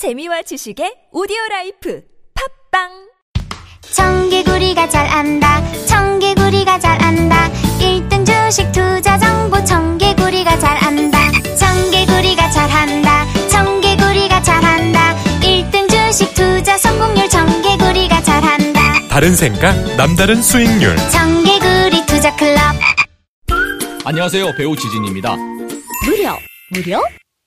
재미와 지식의 오디오 라이프. 팟빵! 청개구리가 잘 안다. 청개구리가 잘 안다. 1등 주식 투자 정보. 청개구리가 잘 안다. 청개구리가 잘 한다. 청개구리가 잘 한다. 1등 주식 투자 성공률. 청개구리가 잘 한다. 다른 생각, 남다른 수익률. 청개구리 투자 클럽. 안녕하세요. 배우 지진희입니다. 무료 무료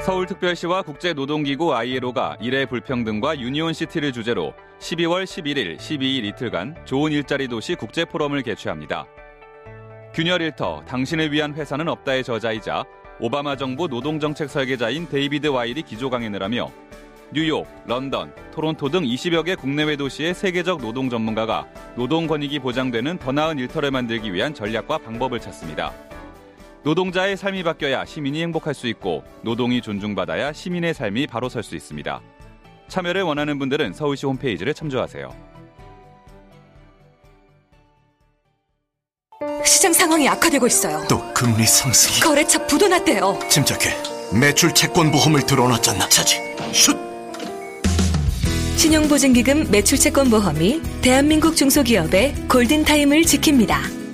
서울특별시와 국제노동기구 ILO가 일의 불평등과 union city를 주제로 12월 11일, 12일 이틀간 좋은 일자리 도시 국제 포럼을 개최합니다. 균열 일터 당신을 위한 회사는 없다의 저자이자 오바마 정부 노동정책 설계자인 데이비드 와일이 기조 강연을 하며 뉴욕, 런던, 토론토 등 20여 개 국내외 도시의 세계적 노동 전문가가 노동 권익이 보장되는 더 나은 일터를 만들기 위한 전략과 방법을 찾습니다. 노동자의 삶이 바뀌어야 시민이 행복할 수 있고 노동이 존중받아야 시민의 삶이 바로 설 수 있습니다. 참여를 원하는 분들은 서울시 홈페이지를 참조하세요. 시장 상황이 악화되고 있어요. 또 금리 상승이 거래처 부도 났대요. 침착해 매출 채권 보험을 들어놨잖아 차지 슛 신용보증기금 매출 채권 보험이 대한민국 중소기업의 골든타임을 지킵니다.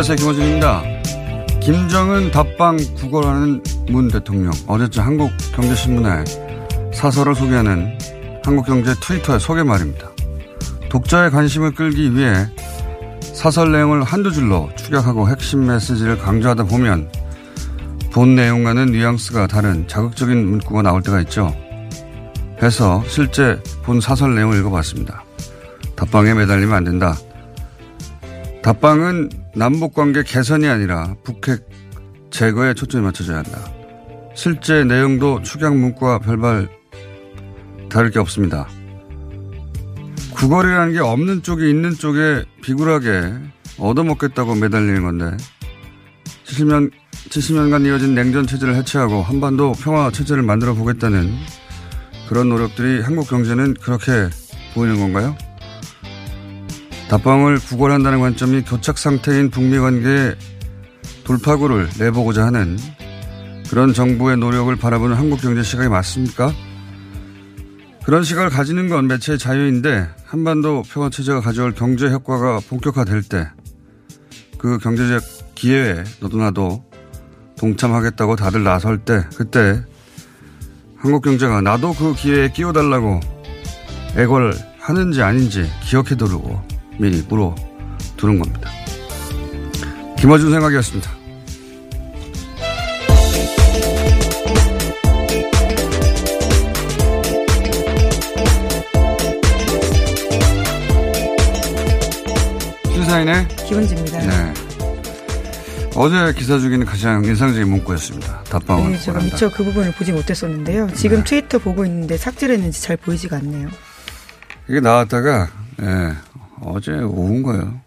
안녕하세요. 김호준입니다. 김정은 답방 구걸하는 문 대통령. 어제쯤 한국경제신문에 사설을 소개하는 한국경제 트위터의 소개 말입니다. 독자의 관심을 끌기 위해 사설 내용을 한두 줄로 축약하고 핵심 메시지를 강조하다 보면 본 내용과는 뉘앙스가 다른 자극적인 문구가 나올 때가 있죠. 해서 실제 본 사설 내용을 읽어봤습니다. 답방에 매달리면 안 된다. 답방은 남북 관계 개선이 아니라 북핵 제거에 초점이 맞춰져야 한다. 실제 내용도 축약 문구와 별발 다를 게 없습니다. 구걸이라는 게 없는 쪽이 있는 쪽에 비굴하게 얻어먹겠다고 매달리는 건데 70년, 70년간 이어진 냉전 체제를 해체하고 한반도 평화 체제를 만들어 보겠다는 그런 노력들이 한국 경제는 그렇게 보이는 건가요? 답방을 구걸한다는 관점이 교착 상태인 북미 관계에 돌파구를 내보고자 하는 그런 정부의 노력을 바라보는 한국 경제 시각이 맞습니까? 그런 시각을 가지는 건 매체의 자유인데 한반도 평화 체제가 가져올 경제 효과가 본격화될 때 그 경제적 기회에 너도 나도 동참하겠다고 다들 나설 때 그때 한국 경제가 나도 그 기회에 끼워달라고 애걸 하는지 아닌지 기억해두고 미리 물어 두는 겁니다. 김어준 생각이었습니다. 신사인의 기본지입니다. 네. 어제 기사 중에는 가장 인상적인 문구였습니다. 답방을 네, 제가. 미처 그 부분을 보지 못했었는데요. 지금 네. 트위터 보고 있는데 삭제를 했는지 잘 보이지가 않네요. 이게 나왔다가 예, 어제 오후인가요?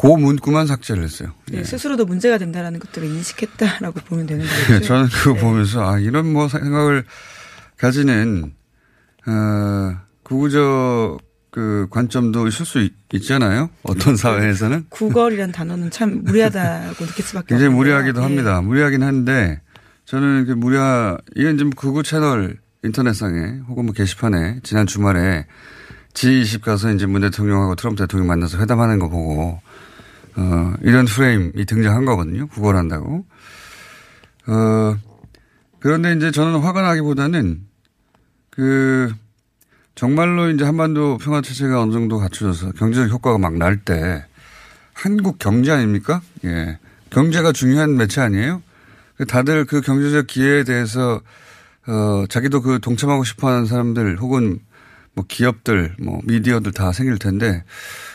그 문구만 삭제를 했어요. 네, 스스로도 문제가 된다라는 것들을 인식했다라고 보면 되는 거죠. 예, 저는 그거 보면서 아 이런 뭐 생각을 가지는 어, 구구적 그 관점도 있을 수 있, 있잖아요. 어떤 사회에서는 구걸이란 단어는 참 무리하다고 느낄 수밖에 굉장히. 무리하기도 예. 합니다. 무리하긴 한데 저는 그 무리하 이건 좀 구구 채널 인터넷상에 혹은 뭐 게시판에 지난 주말에 G20 가서 이제 문 대통령하고 트럼프 대통령 만나서 회담하는 거 보고 어 이런 프레임이 등장한 거거든요. 구걸한다고. 어 그런데 이제 저는 화가 나기보다는 그 정말로 이제 한반도 평화 체제가 어느 정도 갖춰져서 경제적 효과가 막 날 때 한국 경제 아닙니까? 예. 경제가 중요한 매체 아니에요? 다들 그 경제적 기회에 대해서 어 자기도 그 동참하고 싶어 하는 사람들 혹은 뭐 기업들 뭐 미디어들 다 생길 텐데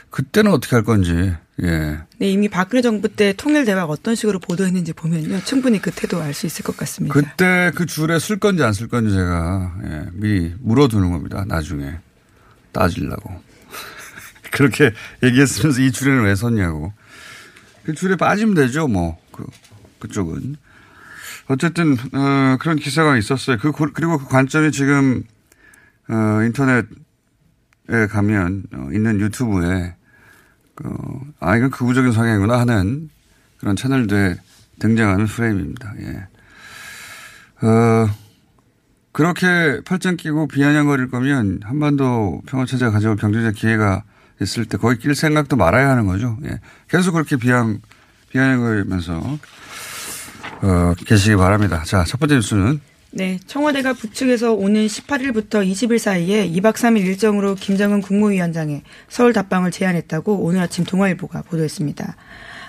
그때는 어떻게 할 건지 예. 네, 이미 박근혜 정부 때 통일 대화가 어떤 식으로 보도했는지 보면요. 충분히 그 태도 알 수 있을 것 같습니다. 그때 그 줄에 쓸 건지 안 쓸 건지 제가 예, 미리 물어두는 겁니다. 나중에 따지려고 그렇게 얘기했으면서 이 줄에는 왜 섰냐고 그 줄에 빠지면 되죠. 뭐 그, 그쪽은 어쨌든 어, 그런 기사가 있었어요. 그 고- 그리고 그 관점이 지금 어, 인터넷에 가면 어, 있는 유튜브에 어, 아 이건 극우적인 성향이구나 하는 그런 채널들에 등장하는 프레임입니다. 예. 어, 그렇게 팔짱 끼고 비아냥거릴 거면 한반도 평화 체제가 가져올 경제적 기회가 있을 때 거기 낄 생각도 말아야 하는 거죠. 예. 계속 그렇게 비양, 비아냥거리면서, 어, 계시기 바랍니다. 자, 첫 번째 뉴스는 네, 청와대가 북측에서 오는 18일부터 20일 사이에 2박 3일 일정으로 김정은 국무위원장의 서울 답방을 제안했다고 오늘 아침 동아일보가 보도했습니다.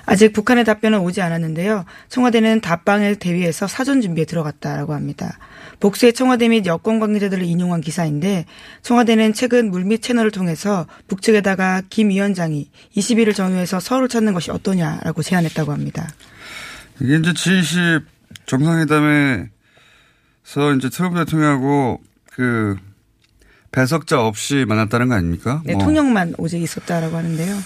아직 북한의 답변은 오지 않았는데요. 청와대는 답방을 대비해서 사전 준비에 들어갔다라고 합니다. 복수의 청와대 및 여권 관계자들을 인용한 기사인데 청와대는 최근 물밑 채널을 통해서 북측에다가 김 위원장이 20일을 전후해서 서울을 찾는 것이 어떠냐라고 제안했다고 합니다. 이게 이제 G20 정상회담 에서 이제 트럼프 대통령하고 그 배석자 없이 만났다는 거 아닙니까? 네, 뭐 통역만 오직 있었다라고 하는데요.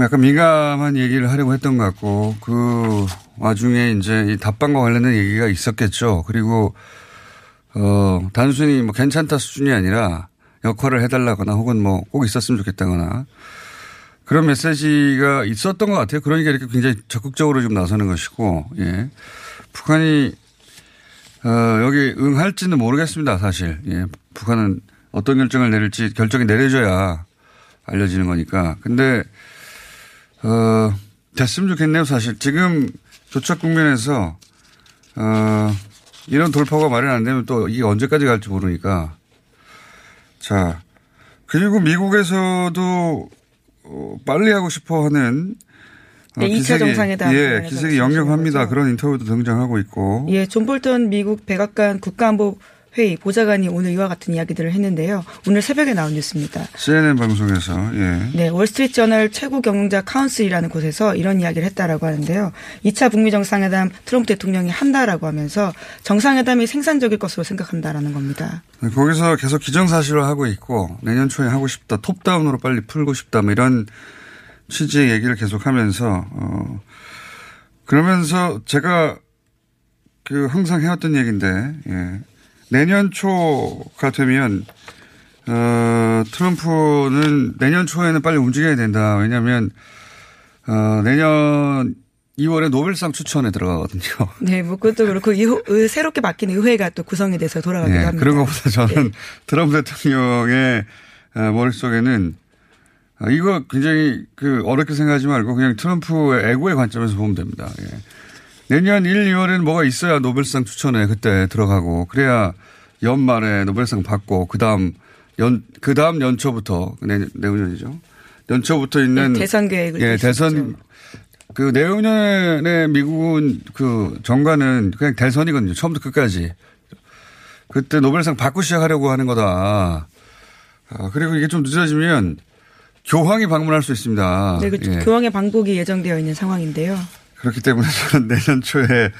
약간 민감한 얘기를 하려고 했던 것 같고 그 와중에 이제 이 답방과 관련된 얘기가 있었겠죠. 그리고 어 단순히 뭐 괜찮다 수준이 아니라 역할을 해달라거나 혹은 뭐 꼭 있었으면 좋겠다거나 그런 메시지가 있었던 것 같아요. 그러니까 이렇게 굉장히 적극적으로 지금 나서는 것이고 예 북한이 어 여기 응할지는 모르겠습니다. 사실 예 북한은 어떤 결정을 내릴지 결정이 내려져야 알려지는 거니까. 근데 어, 됐으면 좋겠네요, 사실. 지금 도착 국면에서, 어, 이런 돌파가 마련 안 되면 또 이게 언제까지 갈지 모르니까. 자, 그리고 미국에서도, 어, 빨리 하고 싶어 하는, 어, 네, 2차 정상회담 예, 기색이 말씀하시는 역력합니다. 그런 인터뷰도 등장하고 있고. 예, 존 볼턴 미국 백악관 국가안보 회의 보좌관이 오늘 이와 같은 이야기들을 했는데요. 오늘 새벽에 나온 뉴스입니다. CNN 방송에서, 예. 네, 월스트리트 저널 최고 경영자 council이라는 곳에서 이런 이야기를 했다라고 하는데요. 2차 북미 정상회담 트럼프 대통령이 한다라고 하면서 정상회담이 생산적일 것으로 생각한다라는 겁니다. 네, 거기서 계속 기정사실화 하고 있고 내년 초에 하고 싶다 top-down으로 빨리 풀고 싶다 뭐 이런 취지의 얘기를 계속하면서 어 그러면서 제가 그 항상 해왔던 얘기인데 예. 내년 초가 되면 어 트럼프는 내년 초에는 빨리 움직여야 된다 왜냐하면 어 내년 2월에 노벨상 추천에 들어가거든요. 네, 뭐 그것도 그렇고 의- 의- 새롭게 바뀐 의회가 또 구성이 돼서 돌아가기도 예, 합니다. 그런 것보다 저는 트럼프 대통령의 어, 머릿속에는 어, 이거 굉장히 그 어렵게 생각하지 말고 그냥 트럼프의 애고의 관점에서 보면 됩니다. 예. 내년 1, 2월에는 뭐가 있어야 노벨상 추천에 그때 들어가고 그래야 연말에 노벨상 받고 그다음 연 그다음 연초부터 내, 내후년이죠. 연초부터 있는 네, 대선 계획을 예. 대선 그 내후년에 미국은 그 정가는 그냥 대선이거든요. 처음부터 끝까지. 그때 노벨상 받고 시작하려고 하는 거다. 아, 그리고 이게 좀 늦어지면 교황이 방문할 수 있습니다. 네, 그 예. 교황의 방북이 예정되어 있는 상황인데요. 그렇기 때문에 저는 내년 초에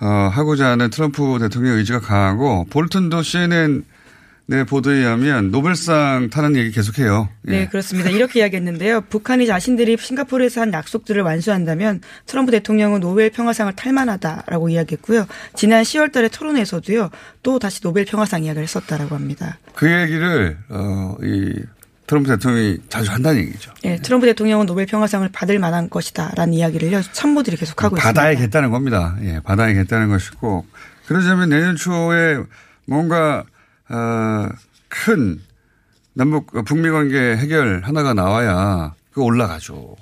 어, 하고자 하는 트럼프 대통령의 의지가 강하고 볼튼도 CNN 네, 보도에 의하면 노벨상 타는 얘기 계속해요. 예. 네, 그렇습니다. 이렇게 이야기했는데요. 북한이 자신들이 싱가포르에서 한 약속들을 완수한다면 트럼프 대통령은 노벨 평화상을 탈만하다라고 이야기했고요. 지난 10월 달에 토론회에서도요. 또 다시 노벨 평화상 이야기를 했었다라고 합니다. 그 얘기를 어, 이 트럼프 대통령이 자주 한다는 얘기죠. 네, 트럼프 대통령은 노벨 평화상을 받을 만한 것이다라는 이야기를요. 참모들이 계속 하고 있습니다. 받아야겠다는 겁니다. 예, 받아야겠다는 것이고 그러자면 내년 초에 뭔가 어, 큰 남북 북미 관계 해결 하나가 나와야 그 올라가죠.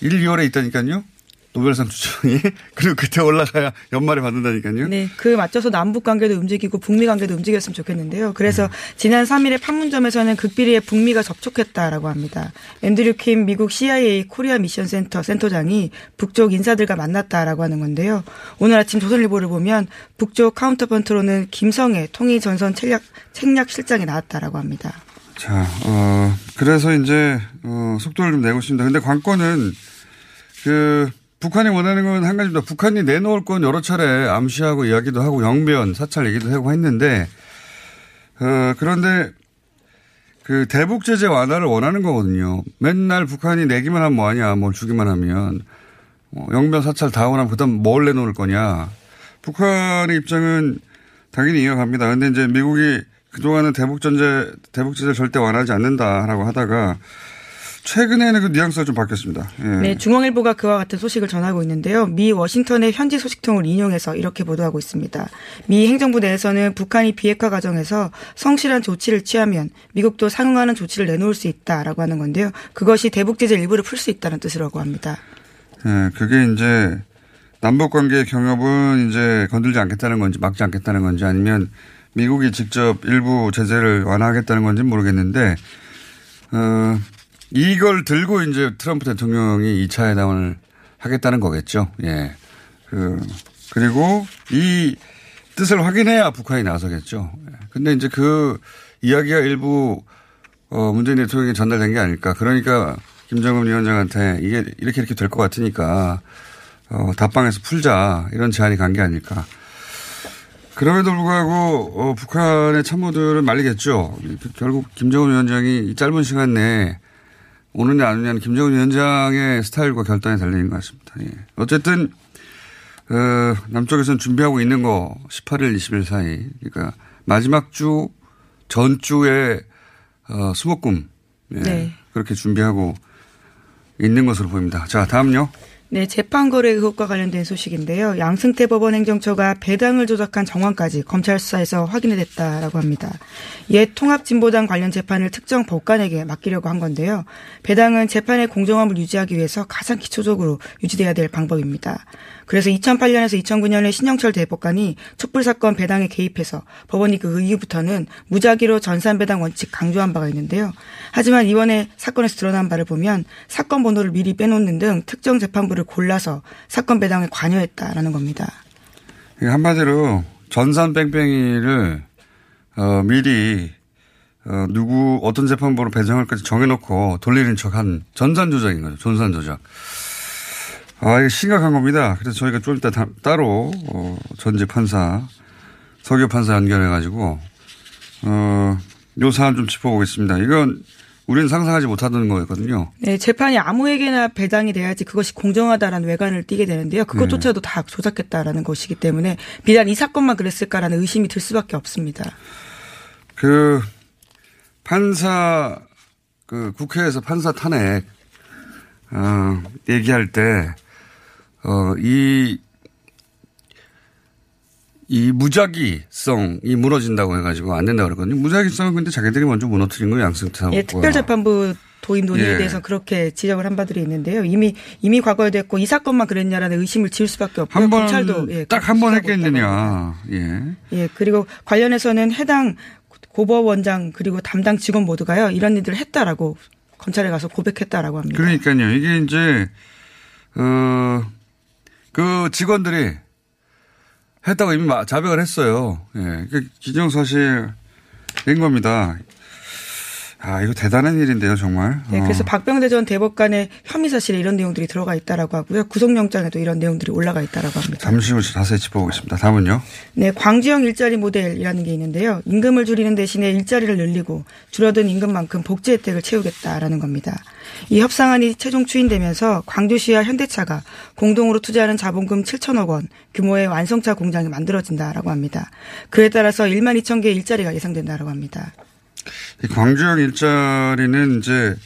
1, 2월에 있다니까요. 노벨상 추천이 그리고 그때 올라가야 연말에 받는다니까요. 네, 그 맞춰서 남북 관계도 움직이고 북미 관계도 움직였으면 좋겠는데요. 그래서 네. 지난 3일에 판문점에서는 극비리에 북미가 접촉했다라고 합니다. 앤드류 킴 미국 CIA 코리아 미션 센터 센터장이 북쪽 인사들과 만났다라고 하는 건데요. 오늘 아침 조선일보를 보면 북쪽 counterpart로는 김성혜 통일 전선 책략 책략 실장이 나왔다라고 합니다. 자, 어, 그래서 이제 어, 속도를 좀 내고 있습니다. 근데 관건은 그 북한이 원하는 건 한 가지입니다. 북한이 내놓을 건 여러 차례 암시하고 이야기도 하고 영변 사찰 얘기도 하고 했는데 어, 그런데 그 대북 제재 완화를 원하는 거거든요. 맨날 북한이 내기만 하면 뭐하냐, 뭘 주기만 하면 어, 영변 사찰 다 원하면 그다음 뭘 내놓을 거냐. 북한의 입장은 당연히 이어갑니다. 근데 이제 미국이 그동안은 대북 전제 대북 제재 절대 완화하지 않는다라고 하다가 최근에는 그 뉘앙스가 좀 바뀌었습니다. 예. 네, 중앙일보가 그와 같은 소식을 전하고 있는데요. 미 워싱턴의 현지 소식통을 인용해서 이렇게 보도하고 있습니다. 미 행정부 내에서는 북한이 비핵화 과정에서 성실한 조치를 취하면 미국도 상응하는 조치를 내놓을 수 있다라고 하는 건데요. 그것이 대북 제재 일부를 풀 수 있다는 뜻이라고 합니다. 네, 그게 이제 남북 관계 경협은 이제 건들지 않겠다는 건지 막지 않겠다는 건지 아니면 미국이 직접 일부 제재를 완화하겠다는 건지 모르겠는데 어, 이걸 들고 이제 트럼프 대통령이 2차 회담을 하겠다는 거겠죠. 예. 그, 그리고 이 뜻을 확인해야 북한이 나서겠죠. 예. 근데 이제 그 이야기가 일부 어, 문재인 대통령에게 전달된 게 아닐까. 그러니까 김정은 위원장한테 이게 이렇게 이렇게 될 것 같으니까 어, 답방에서 풀자 이런 제안이 간 게 아닐까. 그럼에도 불구하고 어, 북한의 참모들은 말리겠죠. 결국 김정은 위원장이 짧은 시간 내에 오느냐 안 오느냐는 김정은 위원장의 스타일과 결단에 달려있는 것 같습니다. 예. 어쨌든 어, 남쪽에서는 준비하고 있는 거 18일, 20일 사이 그러니까 마지막 주 전주에 어, 수목금 예. 네. 그렇게 준비하고 있는 것으로 보입니다. 자 다음요. 네, 재판 거래 의혹과 관련된 소식인데요. 양승태 법원 행정처가 배당을 조작한 정황까지 검찰 수사에서 확인이 됐다라고 합니다. 옛 통합진보당 관련 재판을 특정 법관에게 맡기려고 한 건데요. 배당은 재판의 공정함을 유지하기 위해서 가장 기초적으로 유지돼야 될 방법입니다. 그래서 2008년에서 2009년에 신영철 대법관이 촛불 사건 배당에 개입해서 법원이 그 이후부터는 무작위로 전산 배당 원칙 강조한 바가 있는데요. 하지만 이번에 사건에서 드러난 바를 보면 사건 번호를 미리 빼놓는 등 특정 재판부를 골라서 사건 배당에 관여했다라는 겁니다. 한마디로 전산 뺑뺑이를 어, 미리 어, 누구 어떤 재판부로 배정할까지 정해놓고 돌리는 척한 전산 조작인 거죠. 전산 조작. 아, 이게 심각한 겁니다. 그래서 저희가 좀 이따 따로, 어, 전직 판사, 석유 판사 연결해가지고, 어, 요 사안 좀 짚어보겠습니다. 이건 우리는 상상하지 못하던 거였거든요. 네, 재판이 아무에게나 배당이 돼야지 그것이 공정하다라는 외관을 띠게 되는데요. 그것조차도 네. 다 조작했다라는 것이기 때문에 비단 이 사건만 그랬을까라는 의심이 들 수밖에 없습니다. 그 판사 그 국회에서 판사 탄핵 어, 얘기할 때 어, 이, 이 무작위성이 무너진다고 해가지고 안 된다고 그러거든요. 무작위성은 근데 자기들이 먼저 무너뜨린 거예요, 양승태 예, 특별재판부 도입 논의에 예. 대해서 그렇게 지적을 한 바들이 있는데요. 이미 이미 과거에 됐고 이 사건만 그랬냐라는 의심을 지을 수밖에 없고 한 검찰도 예, 딱한 번 했겠느냐. 예. 예. 그리고 관련해서는 해당 고법원장 그리고 담당 직원 모두가요 이런 일들을 했다라고 검찰에 가서 고백했다라고 합니다. 그러니까요. 이게 이제 어 그 직원들이 했다고 이미 자백을 했어요. 예. 그 기정사실인 겁니다. 아, 이거 대단한 일인데요, 정말. 네, 어. 그래서 박병대 전 대법관의 혐의 사실에 이런 내용들이 들어가 있다라고 하고요. 구속영장에도 이런 내용들이 올라가 있다라고 합니다. 잠시 후 자세히 짚어보겠습니다. 다음은요. 네, 광주형 일자리 모델이라는 게 있는데요. 임금을 줄이는 대신에 일자리를 늘리고 줄어든 임금만큼 복지 혜택을 채우겠다라는 겁니다. 이 협상안이 최종 추인되면서 광주시와 현대차가 공동으로 투자하는 자본금 7천억 원 규모의 완성차 공장이 만들어진다라고 합니다. 그에 따라서 1만 2천 개의 일자리가 예상된다라고 합니다. 이 광주형 일자리는 이제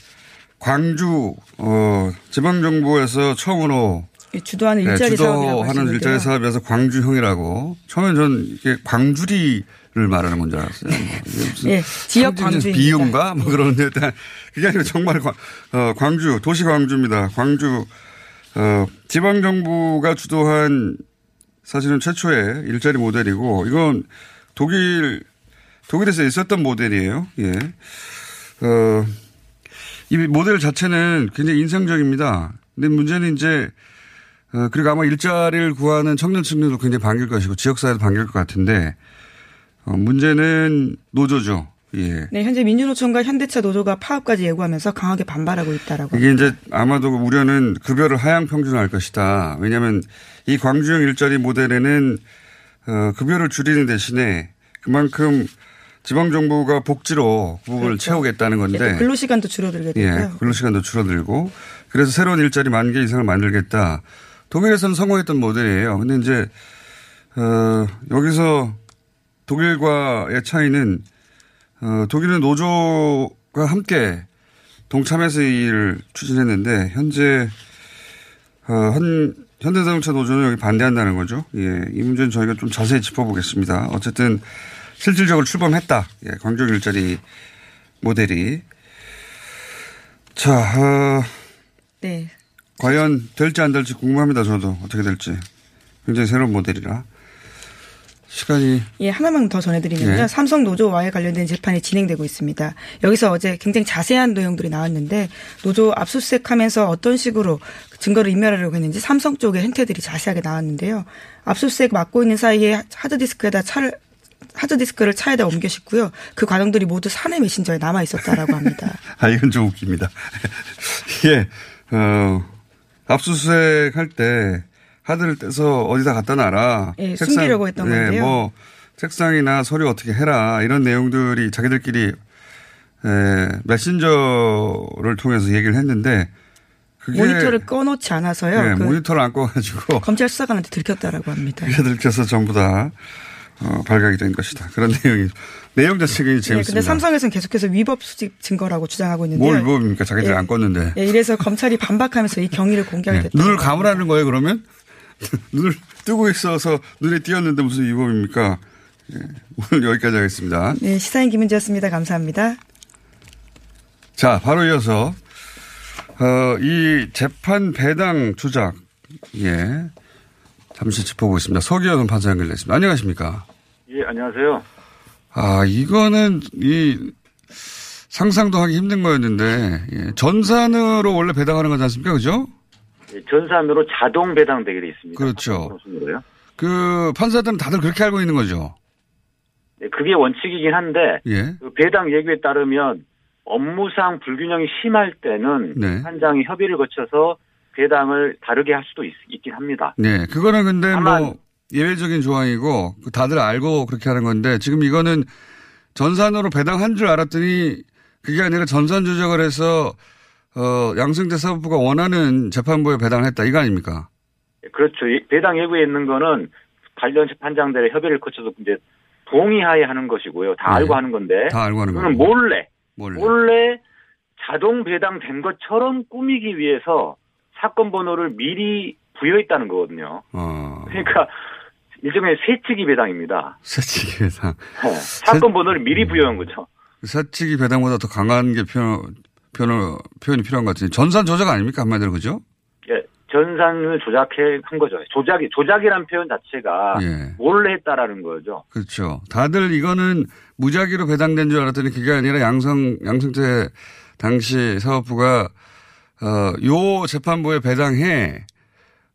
광주 어 지방정부에서 처음으로 주도하는 네, 일자리 사업이라고 주도하는. 일자리 사업에서 광주형이라고 처음엔 전 이게 광주리를 말하는 건 줄 알았어요. 뭐 무슨 예, 지역 광주입니다. 비유인가 뭐 그러는데 일단 그게 아니라 정말 광- 어, 광주 도시 광주입니다. 광주 어, 지방 정부가 주도한 사실은 최초의 일자리 모델이고 이건 독일 독일에서 있었던 모델이에요. 예. 어, 이 모델 자체는 굉장히 인상적입니다. 근데 문제는 이제 어, 그리고 아마 일자리를 구하는 청년층들도 굉장히 반길 것이고 지역사회도 반길 것 같은데 어, 문제는 노조죠. 예. 네, 현재 민주노총과 현대차 노조가 파업까지 예고하면서 강하게 반발하고 있다라고. 이게 이제 아마도 우려는 급여를 하향 평준화할 것이다. 왜냐하면 이 광주형 일자리 모델에는 어, 급여를 줄이는 대신에 그만큼 지방 정부가 복지로 그 부분을 그렇죠. 채우겠다는 건데 예, 또 근로 시간도 줄어들게 예, 되고요. 근로 시간도 줄어들고 그래서 새로운 일자리 만 개 이상을 만들겠다. 독일에서는 성공했던 모델이에요. 근데 이제 어, 여기서 독일과의 차이는 어, 독일은 노조가 함께 동참해서 이 일을 추진했는데 현재 어, 한 현대자동차 노조는 여기 반대한다는 거죠. 예, 이 문제는 저희가 좀 자세히 짚어보겠습니다. 어쨌든 실질적으로 출범했다. 예, 광주 일자리 모델이 자, 어, 네. 과연 될지 안 될지 궁금합니다. 저도 어떻게 될지 굉장히 새로운 모델이라 시간이 예, 하나만 더 전해드리면요. 예. 삼성 노조와의 관련된 재판이 진행되고 있습니다. 여기서 어제 굉장히 자세한 내용들이 나왔는데 노조 압수수색하면서 어떤 식으로 증거를 인멸하려고 했는지 삼성 쪽의 행태들이 자세하게 나왔는데요. 압수수색 맡고 있는 사이에 하드디스크에다 차를 하드디스크를 차에다 옮겨 싣고요. 그 과정들이 모두 사내 메신저에 남아 있었다라고 합니다. 아 이건 좀 웃깁니다. 예, 어, 압수수색 할 때 하드를 떼서 어디다 갖다 놔라. 예, 숨기려고 했던 예, 건데요. 뭐 책상이나 서류 어떻게 해라 이런 내용들이 자기들끼리 에, 메신저를 통해서 얘기를 했는데 모니터를 꺼놓지 않아서요. 예, 그 모니터를 안 꺼가지고 검찰 수사관한테 들켰다라고 합니다. 그게 들켜서 전부 다 어, 발각이 된 것이다. 그런 내용이 내용 자체가 네, 재밌습니다. 근데 삼성에서는 계속해서 위법 수집 증거라고 주장하고 있는데요. 뭘 위법입니까? 자기들이 예. 안 껐는데. 예, 이래서 검찰이 반박하면서 이 경위를 공개하게 네. 됐다. 눈을 감으라는 거예요, 그러면? 눈을 뜨고 있어서 눈에 띄었는데 무슨 위법입니까? 예, 오늘 여기까지 하겠습니다. 네, 시사인 김은지였습니다. 감사합니다. 자, 바로 이어서, 어, 이 재판 배당 조작, 예. 잠시 짚어보겠습니다. 서기현 판사 연결됐습니다. 안녕하십니까? 예, 안녕하세요. 아, 이거는 이 상상도 하기 힘든 거였는데, 예. 전산으로 원래 배당하는 거지 않습니까? 그죠? 예, 전산으로 자동 배당되게 돼 있습니다. 그렇죠. 그 판사들은 다들 그렇게 알고 있는 거죠? 예, 그게 원칙이긴 한데 예. 그 배당 예규에 따르면 업무상 불균형이 심할 때는 네. 판장이 협의를 거쳐서 배당을 다르게 할 수도 있, 긴 합니다. 네, 그거는 근데 뭐 예외적인 조항이고 그 다들 알고 그렇게 하는 건데 지금 이거는 전산으로 배당한 줄 알았더니 그게 아니라 전산 조작을 해서 어 양승태 사법부가 원하는 재판부에 배당을 했다 이거 아닙니까? 예, 그렇죠. 이 배당 예고에 있는 거는 관련 판장들의 협의를 거쳐서 이제 동의하에 하는 것이고요. 다 네. 알고 하는 건데 다 알고 하는 거고. 몰래 몰래. 몰래 자동 배당된 것처럼 꾸미기 위해서 사건 번호를 미리 부여했다는 거거든요. 어. 그러니까 일종의 세치기 배당입니다. 사치기 배당. 네. 사건 번호를 미리 부여한 거죠. 사치기 배당보다 더 강한 게 표현, 표현, 표현이 필요한 것 같은데 전산 조작 아닙니까 한마디로 그죠? 예, 전산을 조작해 한 거죠. 조작이 조작이란 표현 자체가 예. 몰래 했다라는 거죠. 그렇죠. 다들 이거는 무작위로 배당된 줄 알았더니 그게 아니라 양성, 양승태 당시 사법부가, 어, 요 재판부에 배당해.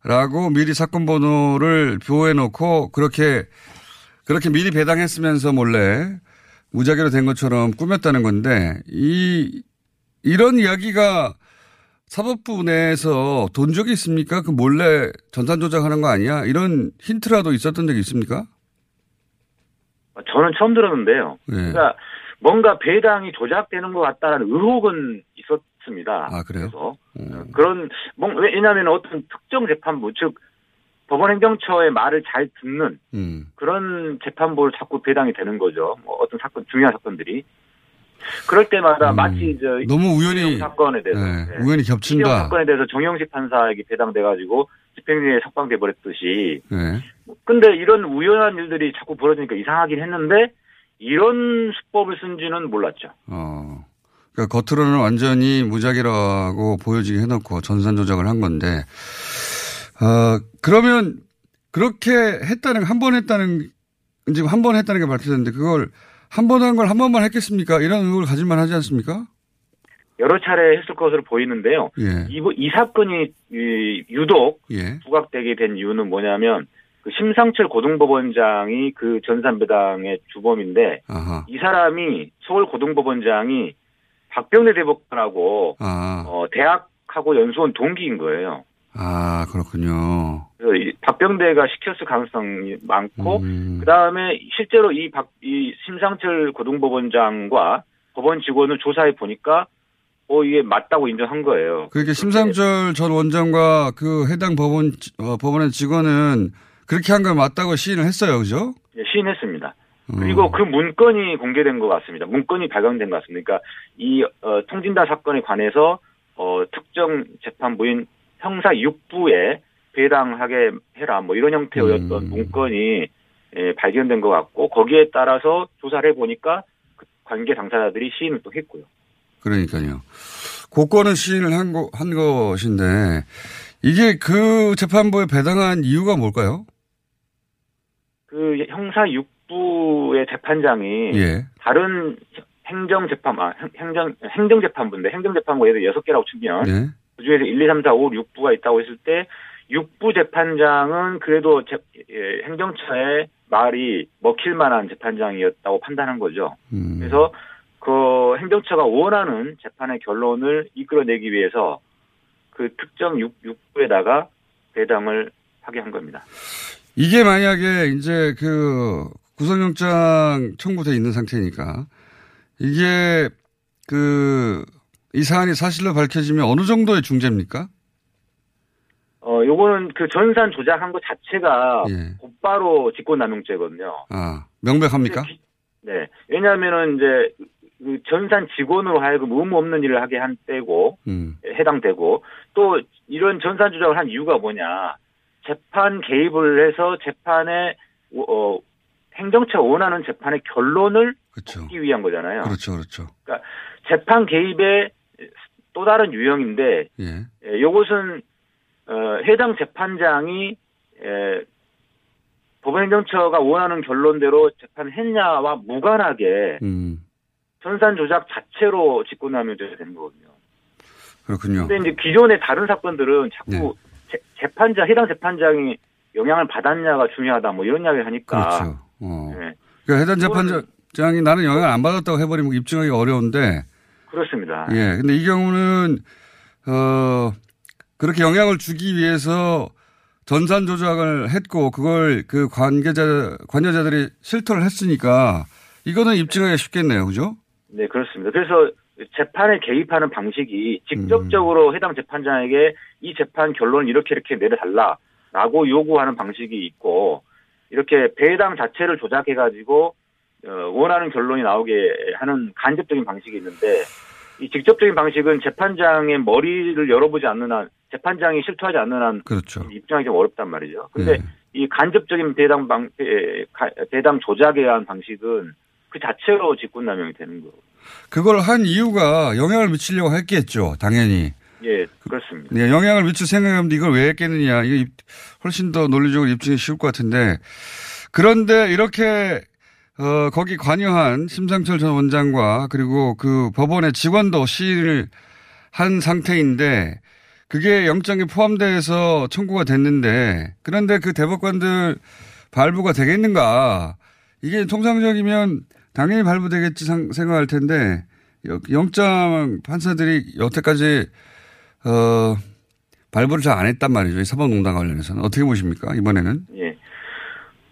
라고 미리 사건 번호를 표해 놓고 그렇게, 그렇게 미리 배당했으면서 몰래, 무작위로 된 것처럼 꾸몄다는 건데 이 이런 이야기가 사법부 내에서 돈 적이 있습니까? 그 몰래 전산 조작하는 거 아니야? 이런 힌트라도 있었던 적이 있습니까? 저는 처음 들었는데요. 네. 그러니까 뭔가 배당이 조작되는 것 같다는 의혹은 있었 습니다. 아 그래요? 그래서 그런 뭐, 왜냐하면 어떤 특정 재판부 즉 법원행정처의 말을 잘 듣는 음. 그런 재판부를 자꾸 배당이 되는 거죠. 뭐 어떤 사건 중요한 사건들이 그럴 때마다 마치 저 음. 너무 우연히 사건에 대해서 네, 네. 우연히 겹친다. 사건에 대해서 정영식 판사에게 배당돼가지고 집행유예 석방돼 버렸듯이 네. 근데 이런 우연한 일들이 자꾸 벌어지니까 이상하긴 했는데 이런 수법을 쓴지는 몰랐죠. 어. 그러니까 겉으로는 완전히 무작위라고 보여지게 해놓고 전산 조작을 한 건데, 어, 그러면 그렇게 했다는, 한 번 했다는, 지금 한 번 했다는 게 밝혀졌는데 그걸 한 번 한 걸한 번만 했겠습니까? 이런 의혹을 가질만 하지 않습니까? 여러 차례 했을 것으로 보이는데요. 예. 이, 이 사건이 이, 유독 예. 부각되게 된 이유는 뭐냐면 그 심상철 고등법원장이 그 전산배당의 주범인데 아하. 이 사람이 서울 고등법원장이 박병대 대법관하고 아, 어, 대학하고 연수원 동기인 거예요. 아, 그렇군요. 그래서 이 박병대가 시켰을 가능성이 많고 음. 그 다음에 실제로 이 박, 이 심상철 고등법원장과 법원 직원을 조사해 보니까 어 이게 맞다고 인정한 거예요. 그렇게 심상철 전 원장과 그 해당 법원, 어, 법원의 직원은 그렇게 한 걸 맞다고 시인을 했어요. 그죠? 예, 시인했습니다. 음. 그리고 그 문건이 공개된 것 같습니다. 문건이 발견된 것 같습니다. 그러니까 이 어, 통진다 사건에 관해서 어, 특정 재판부인 형사 6부에 배당하게 해라 뭐 이런 형태의 음. 어떤 문건이 예, 발견된 것 같고 거기에 따라서 조사를 해보니까 그 관계 당사자들이 시인을 또 했고요. 그러니까요. 고건은 시인을 한, 거, 한 것인데, 이게 그 재판부에 배당한 이유가 뭘까요? 그 형사 6 부의 재판장이 예. 다른 행정재판, 아, 행- 행정, 행정재판부인데, 행정재판부 예를 들어 6개라고 치면, 네. 그 중에서 1, 2, 3, 4, 5, 6부가 있다고 했을 때, 6부 재판장은 그래도 재- 예, 행정처의 말이 먹힐 만한 재판장이었다고 판단한 거죠. 음. 그래서 그 행정처가 원하는 재판의 결론을 이끌어내기 위해서 그 특정 6, 6부에다가 배당을 하게 한 겁니다. 이게 만약에 이제 그 구속영장 청구돼 있는 상태니까, 이게 그, 이 사안이 사실로 밝혀지면 어느 정도의 중재입니까? 어, 요거는 그 전산 조작한 것 자체가 예. 곧바로 직권남용죄거든요. 아, 명백합니까? 네. 왜냐하면은 이제 그 전산 직원으로 하여금 의무 없는 일을 하게 한 때고 음. 해당되고 또 이런 전산 조작을 한 이유가 뭐냐 재판 개입을 해서 재판에 어, 행정처가 원하는 재판의 결론을 그렇죠. 얻기 위한 거잖아요. 그렇죠, 그렇죠. 그러니까 재판 개입의 또 다른 유형인데 예. 예, 요것은 어, 해당 재판장이 에, 법원행정처가 원하는 결론대로 재판했냐와 무관하게 음. 전산 조작 자체로 직권남용죄가 되는 거거든요. 그렇군요. 근데 이제 기존의 다른 사건들은 자꾸 네. 재, 재판장 해당 재판장이 영향을 받았냐가 중요하다 뭐 이런 이야기를 하니까 그렇죠. 어. 네, 그러니까 해당 재판장이 나는 영향을 안 받았다고 해버리면 입증하기 어려운데, 그렇습니다. 예. 근데 이 경우는, 어, 그렇게 영향을 주기 위해서 전산 조작을 했고, 그걸 그 관계자, 관여자들이 실토를 했으니까, 이거는 입증하기 쉽겠네요. 그죠? 네, 그렇습니다. 그래서 재판에 개입하는 방식이 직접적으로 해당 재판장에게 이 재판 결론을 이렇게 이렇게 내려달라라고 요구하는 방식이 있고 이렇게 배당 자체를 조작해가지고 어, 원하는 결론이 나오게 하는 간접적인 방식이 있는데 이 직접적인 방식은 재판장의 머리를 열어보지 않는 한 재판장이 실토하지 않는 한 그렇죠. 입증하기 좀 어렵단 말이죠. 근데 네. 이 간접적인 배당 방 배- 배당 조작에 의한 방식은 그 자체로 직권남용이 되는 거고. 그걸 한 이유가 영향을 미치려고 했겠죠. 당연히. 예, 그렇습니다. 네, 영향을 미칠 생각하면 이걸 왜 했겠느냐. 이게 입- 훨씬 더 논리적으로 입증이 쉬울 것 같은데. 그런데 이렇게, 어, 거기 관여한 심상철 전 원장과 그리고 그 법원의 직원도 시인을 한 상태인데 그게 영장에 포함돼서 청구가 됐는데 그런데 그 대법관들 발부가 되겠는가. 이게 통상적이면 당연히 발부되겠지 상- 생각할 텐데 여- 영장 판사들이 여태까지 어, 발부를 잘 안 했단 말이죠. 이 사법농단 관련해서는 어떻게 보십니까 이번에는? 예.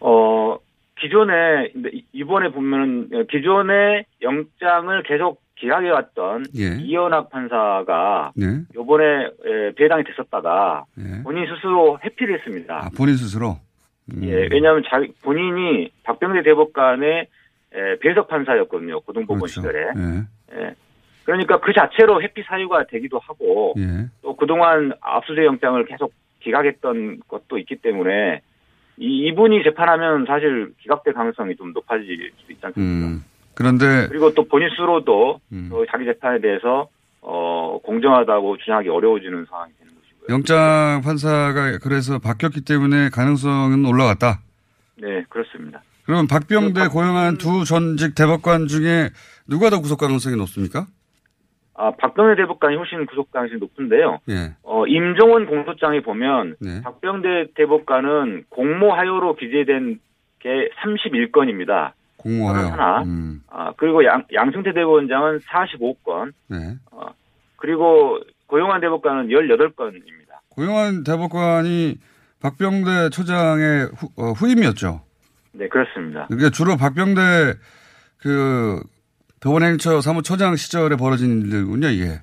어, 기존에, 이- 이번에 보면은, 기존에 영장을 계속 기각해왔던 예. 이현학 판사가 네. 요번에 에, 배당이 됐었다가 예. 본인 스스로 회피를 했습니다. 아, 본인 스스로. 음. 예, 왜냐하면 자기, 본인이 박병대 대법관의 에, 배석 판사였거든요. 고등법원 그렇죠. 시절에. 예. 예. 그러니까 그 자체로 회피 사유가 되기도 하고 예. 또 그동안 압수수색 영장을 계속 기각했던 것도 있기 때문에 이, 이분이 재판하면 사실 기각될 가능성이 좀 높아질 수 있지 않습니까? 음. 그런데 그리고 또 본인 스스로도 음. 또 자기 재판에 대해서 어, 공정하다고 주장하기 어려워지는 상황이 되는 것이고요. 영장 판사가 그래서 바뀌었기 때문에 가능성은 올라갔다. 네, 그렇습니다. 그러면 박병대 고용한 두 전직 대법관 중에 누가 더 구속 가능성이 높습니까? 아, 박병대 대법관이 훨씬 구속 가능성이 높은데요. 예. 어, 임종원 공소장에 보면 네. 박병대 대법관은 공모하요로 기재된 게 31건입니다. 공모하여. 하나. 음. 아, 그리고 양, 양승태 대법원장은 45건. 네. 그리고 고용한 대법관은 18건입니다. 고용한 대법관이 박병대 초장의 후, 어, 후임이었죠. 네, 그렇습니다. 그게 주로 박병대 그 법원행처 사무처장 시절에 벌어진 일들군요, 이게.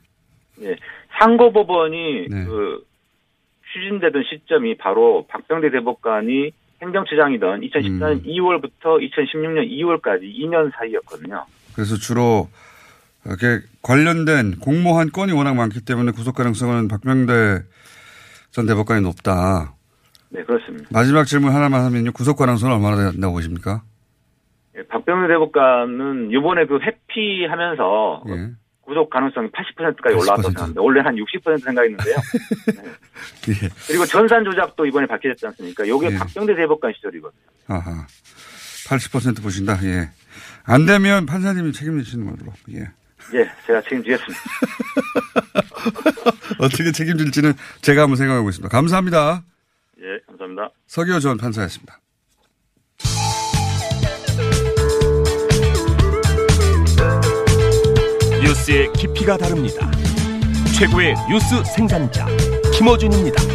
예. 상고법원이 네. 그 추진되던 시점이 바로 박병대 대법관이 행정처장이던 2014년 음. 2월부터 2016년 2월까지 2년 사이였거든요. 그래서 주로 이렇게 관련된 공모한 건이 워낙 많기 때문에 구속 가능성은 박병대 전 대법관이 높다. 네, 그렇습니다. 마지막 질문 하나만 하면요. 구속 가능성은 얼마나 된다고 보십니까? 예, 박병대 대법관은 이번에 그 회피하면서 예. 구속 가능성이 80%까지 올라왔다고 80%. 생각합니다. 원래 한 60% 생각했는데요. 예. 그리고 전산 조작도 이번에 밝혀졌지 않습니까? 이게 예. 박병대 대법관 시절이거든요. 아하. 80% 보신다. 예. 안 되면 판사님이 책임지시는 걸로. 예. 예, 제가 책임지겠습니다. 어떻게 책임질지는 제가 한번 생각해 보겠습니다. 감사합니다. 예, 감사합니다. 서기호 전 판사였습니다. 뉴스의 깊이가 다릅니다. 최고의 뉴스 생산자 김어준입니다.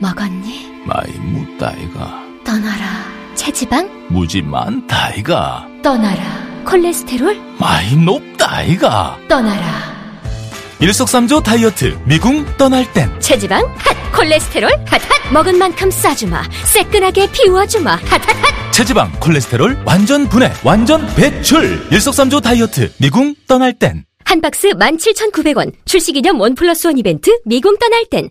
먹었니? 많이 묵다이가 떠나라. 체지방? 무지 많다이가 떠나라. 콜레스테롤? 많이 높다이가 떠나라. 일석삼조 다이어트 미궁 떠날 땐 체지방? 핫! 콜레스테롤? 핫! 핫! 먹은 만큼 싸주마. 새끈하게 비워주마. 핫! 핫! 핫! 체지방 콜레스테롤 완전 분해 완전 배출 일석삼조 다이어트 미궁 떠날 땐 한 박스 17,900원. 출시기념 원 플러스 원 이벤트 미궁 떠날 땐.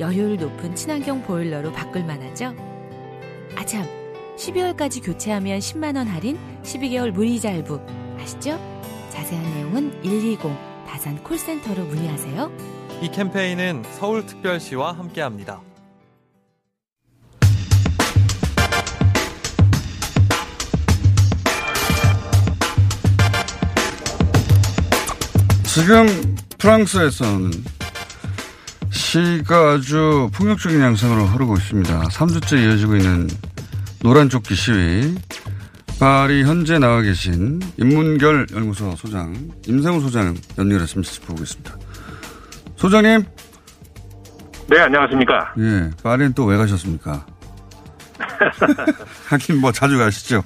열효율 높은 친환경 보일러로 바꿀 만하죠? 아참, 12월까지 교체하면 10만원 할인, 12개월 무이자 할부. 아시죠? 자세한 내용은 120 다산 콜센터로 문의하세요. 이 캠페인은 서울특별시와 함께합니다. 지금 프랑스에서는 시가 아주 폭력적인 양상으로 흐르고 있습니다. 3주째 이어지고 있는 노란 조끼 시위. 파리 현재 나와 계신 인문결 연구소 소장 임상우 소장 연결해서 짚어보겠습니다. 소장님. 네, 안녕하십니까. 예, 파리는 또 왜 가셨습니까? 하긴 뭐 자주 가시죠.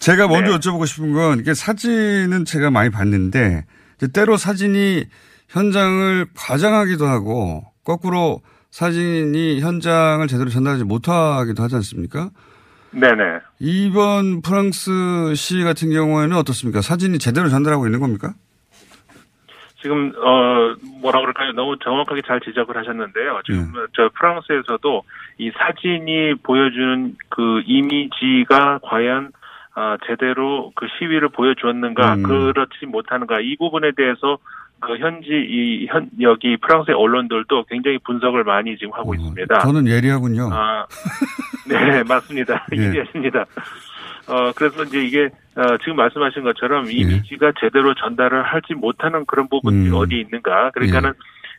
제가 먼저 네. 여쭤보고 싶은 건 이게 사진은 제가 많이 봤는데 때로 사진이 현장을 과장하기도 하고 거꾸로 사진이 현장을 제대로 전달하지 못하기도 하지 않습니까? 네네. 이번 프랑스 시 같은 경우에는 어떻습니까? 사진이 제대로 전달하고 있는 겁니까? 지금 어 뭐라 그럴까요? 너무 정확하게 잘 지적을 하셨는데요. 지금 네. 저 프랑스에서도 이 사진이 보여주는 그 이미지가 과연 어, 제대로 그 시위를 보여주었는가, 음. 그렇지 못하는가 이 부분에 대해서 그 현지 이 현 여기 프랑스의 언론들도 굉장히 분석을 많이 지금 하고 어, 있습니다. 저는 예리하군요. 아, 네 맞습니다. 예. 예리하십니다. 어 그래서 이제 이게 어, 지금 말씀하신 것처럼 예. 이미지가 제대로 전달을 하지 못하는 그런 부분이 음. 어디 있는가? 그러니까는 예.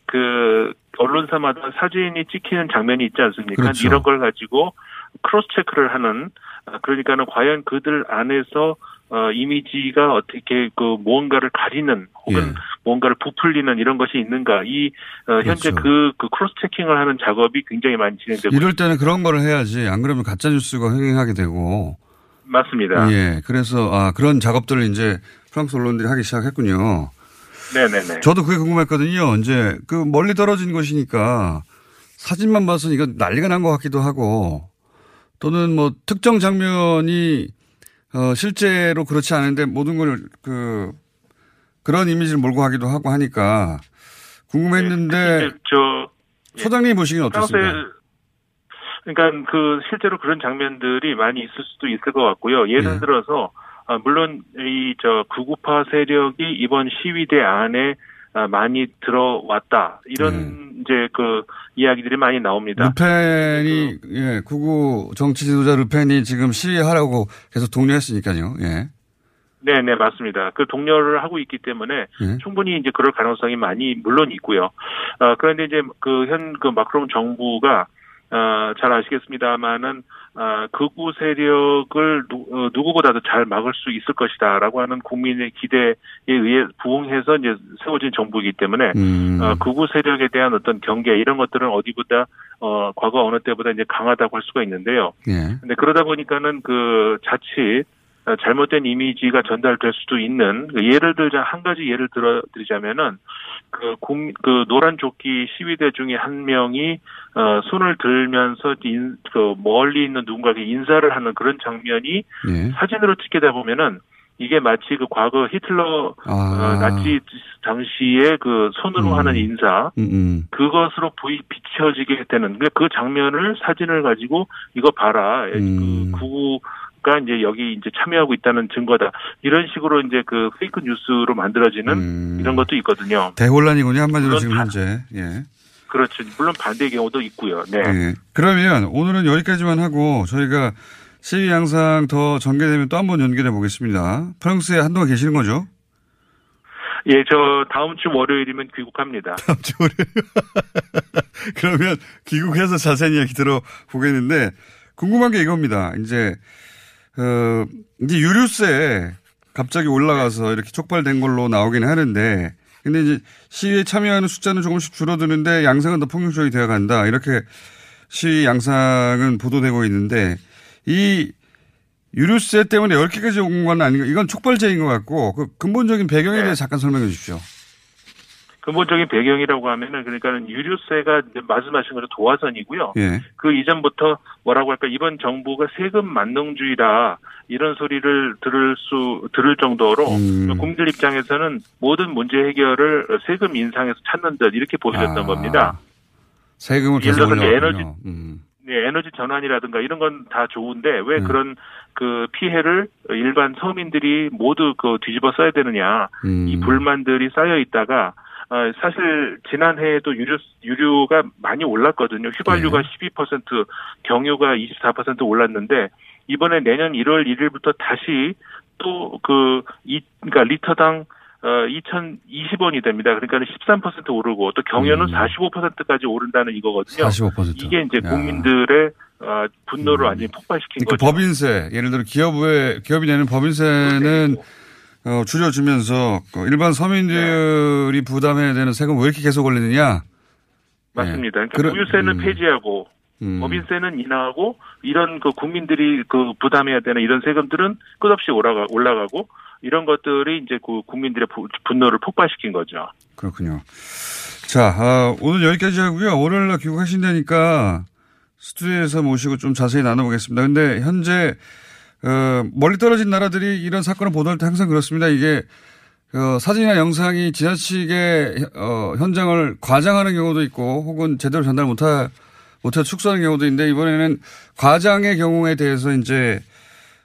그 언론사마다 사진이 찍히는 장면이 있지 않습니까? 그렇죠. 이런 걸 가지고 cross check를 하는 아, 그러니까는 과연 그들 안에서 어, 이미지가 어떻게 그 무언가를 가리는 혹은 예. 무언가를 부풀리는 이런 것이 있는가 이 어, 현재 그렇죠. 그, 그 cross checking을 하는 작업이 굉장히 많이 진행되고 이럴 때는 그런 거를 해야지 안 그러면 가짜 뉴스가 횡행하게 되고 맞습니다. 예, 그래서 아 그런 작업들을 이제 프랑스 언론들이 하기 시작했군요. 네네네. 저도 그게 궁금했거든요. 이제 그 멀리 떨어진 것이니까 사진만 봐서 이거 난리가 난 것 같기도 하고 또는 뭐 특정 장면이 어 실제로 그렇지 않은데 모든 걸 그 그런 이미지를 몰고 가기도 하고 하니까 궁금했는데 네, 저 예. 소장님 보시기는 어떻습니까? 그러니까 그 실제로 그런 장면들이 많이 있을 수도 있을 것 같고요. 예를 네. 들어서 아, 물론 이 저 극우파 세력이 이번 시위대 안에 아, 많이 들어왔다 이런 네. 이제 그 이야기들이 많이 나옵니다. 르펜이 그, 예 구구 정치 지도자 르펜이 지금 시위하라고 계속 독려했으니까요. 예. 네, 네, 맞습니다. 그 독려를 하고 있기 때문에 예. 충분히 이제 그럴 가능성이 많이 물론 있고요. 어, 그런데 이제 그 현그 그 마크롱 정부가 어, 잘 아시겠습니다만은 어, 극우 세력을 누, 어, 누구보다도 잘 막을 수 있을 것이다라고 하는 국민의 기대에 의해 부응해서 이제 세워진 정부이기 때문에 음. 어, 극우 세력에 대한 어떤 경계 이런 것들은 어디보다 어, 과거 어느 때보다 이제 강하다고 할 수가 있는데요. 예. 근데 그러다 보니까는 그 자칫 어, 잘못된 이미지가 전달될 수도 있는 그 예를 들자 한 가지 예를 들어 드리자면은 그, 공, 그 노란 조끼 시위대 중에 한 명이 어, 손을 들면서 인, 그 멀리 있는 누군가에게 인사를 하는 그런 장면이 네. 사진으로 찍히다 보면은 이게 마치 그 과거 히틀러 아. 어, 나치 당시에 그 손으로 음. 하는 인사 음, 음. 그것으로 보이 비춰지게 되는 그 장면을 사진을 가지고 이거 봐라 음. 그 극우가 이제 여기 이제 참여하고 있다는 증거다. 이런 식으로 이제 그 fake news로 만들어지는 음. 이런 것도 있거든요. 대혼란이군요. 한마디로 지금 현재. 예. 그렇죠. 물론 반대의 경우도 있고요. 네. 예. 그러면 오늘은 여기까지만 하고 저희가 시위 양상 더 전개되면 또 한 번 연결해 보겠습니다. 프랑스에 한동안 계시는 거죠? 예, 저 다음 주 월요일이면 귀국합니다. 다음 주 월요일. 그러면 귀국해서 자세히 이야기 들어보겠는데 궁금한 게 이겁니다. 이제 어, 이제 유류세 갑자기 올라가서 이렇게 촉발된 걸로 나오긴 하는데 근데 이제 시위에 참여하는 숫자는 조금씩 줄어드는데 양상은 더 폭력적이 되어 간다. 이렇게 시위 양상은 보도되고 있는데 이 유류세 때문에 10개까지 온 건 아니고 이건 촉발제인 것 같고 그 근본적인 배경에 대해 서 잠깐 설명해 주십시오. 근본적인 배경이라고 하면은 그러니까는 유류세가 말씀하신 것처럼 도화선이고요. 예. 그 이전부터 뭐라고 할까 이번 정부가 세금 만능주의다 이런 소리를 들을 수 들을 정도로 음. 국민들 입장에서는 모든 문제 해결을 세금 인상에서 찾는 듯 이렇게 보여졌던 아. 겁니다. 세금을 계속 올려 에너지 음. 네, 에너지 전환이라든가 이런 건 다 좋은데 왜 음. 그런 그 피해를 일반 서민들이 모두 그 뒤집어 써야 되느냐 음. 이 불만들이 쌓여 있다가 어, 사실 지난해에도 유류 유류가 많이 올랐거든요. 휘발유가 네. 12%, 경유가 24% 올랐는데 이번에 내년 1월 1일부터 다시 또그 그러니까 리터당 어 2,020원이 됩니다. 그러니까 13% 오르고 또 경유는 음. 45%까지 오른다는 이거거든요. 45%. 이게 이제 국민들의 어, 분노를 음. 완전히 폭발시킨 그러니까 거죠. 법인세 예를 들어 기업의 기업이 내는 법인세는 네. 어, 줄여주면서 그 일반 서민들이 네. 부담해야 되는 세금 왜 이렇게 계속 올리느냐? 맞습니다. 그러니까 그런- 부유세는 음. 폐지하고 음. 법인세는 인하하고 이런 그 국민들이 그 부담해야 되는 이런 세금들은 끝없이 올라가 올라가고 이런 것들이 이제 그 국민들의 부- 분노를 폭발시킨 거죠. 그렇군요. 자, 아, 오늘 여기까지 하고요. 월요일 날 귀국하신다니까 스튜디오에서 모시고 좀 자세히 나눠보겠습니다. 근데 현재 어, 멀리 떨어진 나라들이 이런 사건을 보도할 때 항상 그렇습니다. 이게 어, 사진이나 영상이 지나치게 어, 현장을 과장하는 경우도 있고 혹은 제대로 전달 못하 못해 축소하는 경우도 있는데 이번에는 과장의 경우에 대해서 이제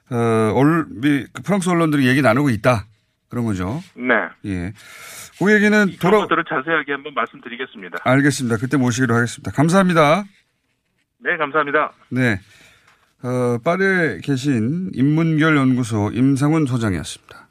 어, 얼, 미- 그 프랑스 언론들이 얘기 나누고 있다 그런 거죠. 네. 예. 그 얘기는 돌아 것들을 자세하게 한번 말씀드리겠습니다. 알겠습니다. 그때 모시기로 하겠습니다. 감사합니다. 네, 감사합니다. 네. 어, 파리에 계신 인문결 연구소 임상훈 소장이었습니다.